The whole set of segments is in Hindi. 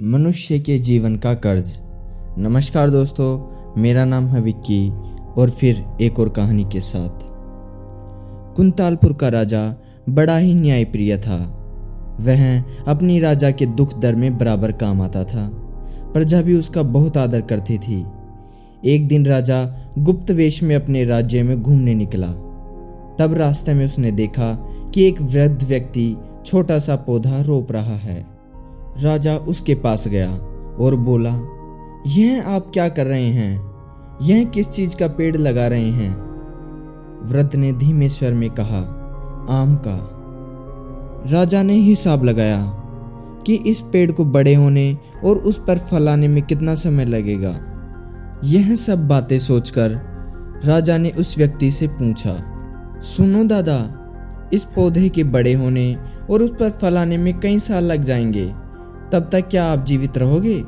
मनुष्य के जीवन का कर्ज। नमस्कार दोस्तों, मेरा नाम है विक्की और फिर एक और कहानी के साथ। कुंतालपुर का राजा बड़ा ही न्यायप्रिय था। वह अपनी राजा के दुख दर में बराबर काम आता था। प्रजा भी उसका बहुत आदर करती थी। एक दिन राजा गुप्त वेश में अपने राज्य में घूमने निकला। तब रास्ते में उसने देखा कि एक वृद्ध व्यक्ति छोटा सा पौधा रोप रहा है। राजा उसके पास गया और बोला, यह आप क्या कर रहे हैं? यह किस चीज़ का पेड़ लगा रहे हैं? वृद्ध ने धीमे स्वर में कहा, आम का। राजा ने हिसाब लगाया कि इस पेड़ को बड़े होने और उस पर फल आने में कितना समय लगेगा। यह सब बातें सोचकर राजा ने उस व्यक्ति से पूछा, सुनो दादा, इस पौधे के बड़े होने और उस पर फल आने में कई साल लग जाएँगे। तब तक क्या आप जीवित रहोगे?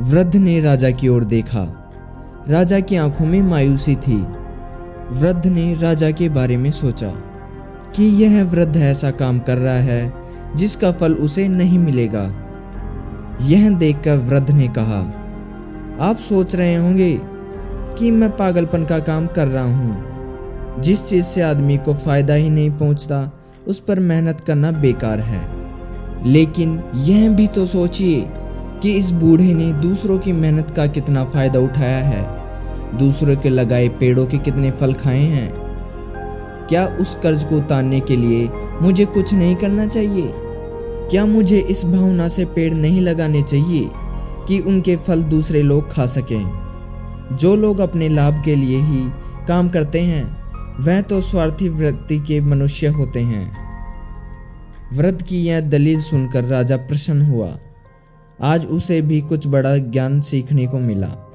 वृद्ध ने राजा की ओर देखा। राजा की आँखों में मायूसी थी। वृद्ध ने राजा के बारे में सोचा कि यह वृद्ध ऐसा काम कर रहा है जिसका फल उसे नहीं मिलेगा। यह देखकर वृद्ध ने कहा, आप सोच रहे होंगे कि मैं पागलपन का काम कर रहा हूँ। जिस चीज़ से आदमी को फ़ायदा ही नहीं पहुँचता, उस पर मेहनत करना बेकार है। लेकिन यह भी तो सोचिए कि इस बूढ़े ने दूसरों की मेहनत का कितना फ़ायदा उठाया है। दूसरों के लगाए पेड़ों के कितने फल खाए हैं। क्या उस कर्ज को उतारने के लिए मुझे कुछ नहीं करना चाहिए? क्या मुझे इस भावना से पेड़ नहीं लगाने चाहिए कि उनके फल दूसरे लोग खा सकें? जो लोग अपने लाभ के लिए ही काम करते हैं, वह तो स्वार्थी वृत्ति के मनुष्य होते हैं। वृद्ध की यह दलील सुनकर राजा प्रसन्न हुआ। आज उसे भी कुछ बड़ा ज्ञान सीखने को मिला।